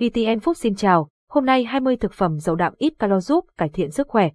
VTN Food xin chào, hôm nay 20 thực phẩm giàu đạm ít calo giúp cải thiện sức khỏe.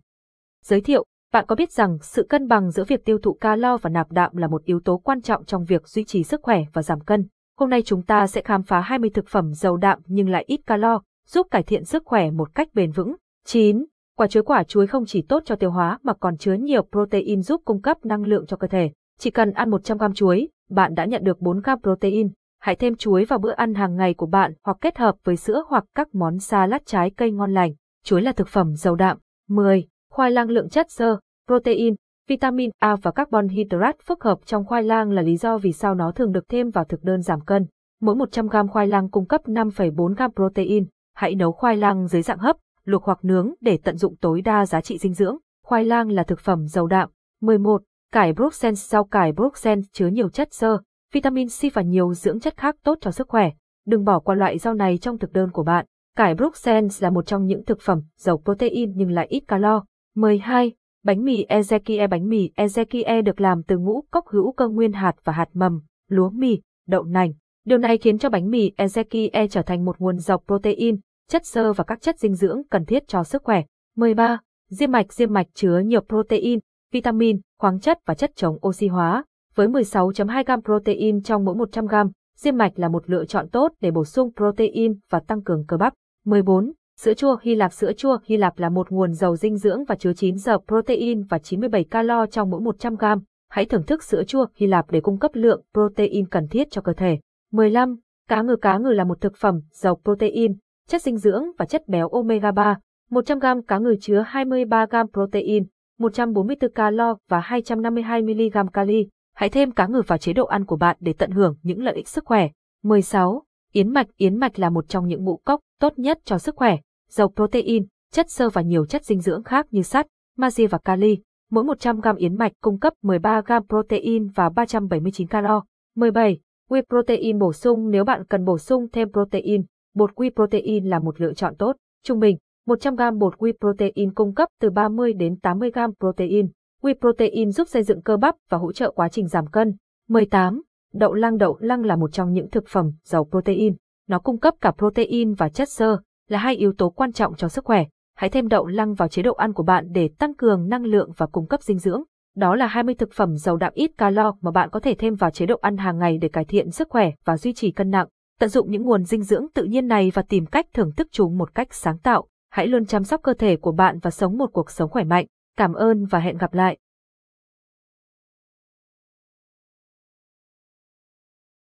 Giới thiệu, bạn có biết rằng sự cân bằng giữa việc tiêu thụ calo và nạp đạm là một yếu tố quan trọng trong việc duy trì sức khỏe và giảm cân. Hôm nay chúng ta sẽ khám phá 20 thực phẩm giàu đạm nhưng lại ít calo, giúp cải thiện sức khỏe một cách bền vững. 9. Quả chuối quả chuối không chỉ tốt cho tiêu hóa mà còn chứa nhiều protein giúp cung cấp năng lượng cho cơ thể. Chỉ cần ăn 100 g chuối, bạn đã nhận được 4 g protein. Hãy thêm chuối vào bữa ăn hàng ngày của bạn hoặc kết hợp với sữa hoặc các món salad trái cây ngon lành. Chuối là thực phẩm giàu đạm. 10. Khoai lang lượng chất xơ, protein, vitamin A và carbon hydrate phức hợp trong khoai lang là lý do vì sao nó thường được thêm vào thực đơn giảm cân. Mỗi 100 g khoai lang cung cấp 5,4 g protein. Hãy nấu khoai lang dưới dạng hấp, luộc hoặc nướng để tận dụng tối đa giá trị dinh dưỡng. Khoai lang là thực phẩm giàu đạm. 11. Cải Bruxelles Rau cải Bruxelles chứa nhiều chất xơ, vitamin C và nhiều dưỡng chất khác tốt cho sức khỏe. Đừng bỏ qua loại rau này trong thực đơn của bạn. Cải Bruxelles là một trong những thực phẩm giàu protein nhưng lại ít calo. 12. Bánh mì Ezekiel Bánh mì Ezekiel được làm từ ngũ cốc hữu cơ nguyên hạt và hạt mầm, lúa mì, đậu nành. Điều này khiến cho bánh mì Ezekiel trở thành một nguồn giàu protein, chất xơ và các chất dinh dưỡng cần thiết cho sức khỏe. 13. Diêm mạch Diêm mạch chứa nhiều protein, vitamin, khoáng chất và chất chống oxy hóa. Với 16.2 gam protein trong mỗi 100 gam, diêm mạch là một lựa chọn tốt để bổ sung protein và tăng cường cơ bắp. 14. Sữa chua Hy Lạp Sữa chua Hy Lạp là một nguồn giàu dinh dưỡng và chứa 9 giờ protein và 97 calo trong mỗi 100 gram. Hãy thưởng thức sữa chua Hy Lạp để cung cấp lượng protein cần thiết cho cơ thể. 15. Cá ngừ Cá ngừ là một thực phẩm giàu protein, chất dinh dưỡng và chất béo omega 3. 100 gram cá ngừ chứa 23 gram protein, 144 calo và 252 mg kali. Hãy thêm cá ngừ vào chế độ ăn của bạn để tận hưởng những lợi ích sức khỏe. 16. Yến mạch Yến mạch là một trong những ngũ cốc tốt nhất cho sức khỏe, giàu protein, chất xơ và nhiều chất dinh dưỡng khác như sắt, magie và kali. Mỗi 100 g yến mạch cung cấp 13 g protein và 379 calo. 17. Whey protein bổ sung Nếu bạn cần bổ sung thêm protein, bột whey protein là một lựa chọn tốt. Trung bình, 100 g bột whey protein cung cấp từ 30 đến 80 g protein. Whey protein giúp xây dựng cơ bắp và hỗ trợ quá trình giảm cân. 18. Đậu lăng Đậu lăng là một trong những thực phẩm giàu protein. Nó cung cấp cả protein và chất xơ, là hai yếu tố quan trọng cho sức khỏe. Hãy thêm đậu lăng vào chế độ ăn của bạn để tăng cường năng lượng và cung cấp dinh dưỡng. Đó là 20 thực phẩm giàu đạm ít calo mà bạn có thể thêm vào chế độ ăn hàng ngày để cải thiện sức khỏe và duy trì cân nặng. Tận dụng những nguồn dinh dưỡng tự nhiên này và tìm cách thưởng thức chúng một cách sáng tạo. Hãy luôn chăm sóc cơ thể của bạn và sống một cuộc sống khỏe mạnh. Cảm ơn và hẹn gặp lại.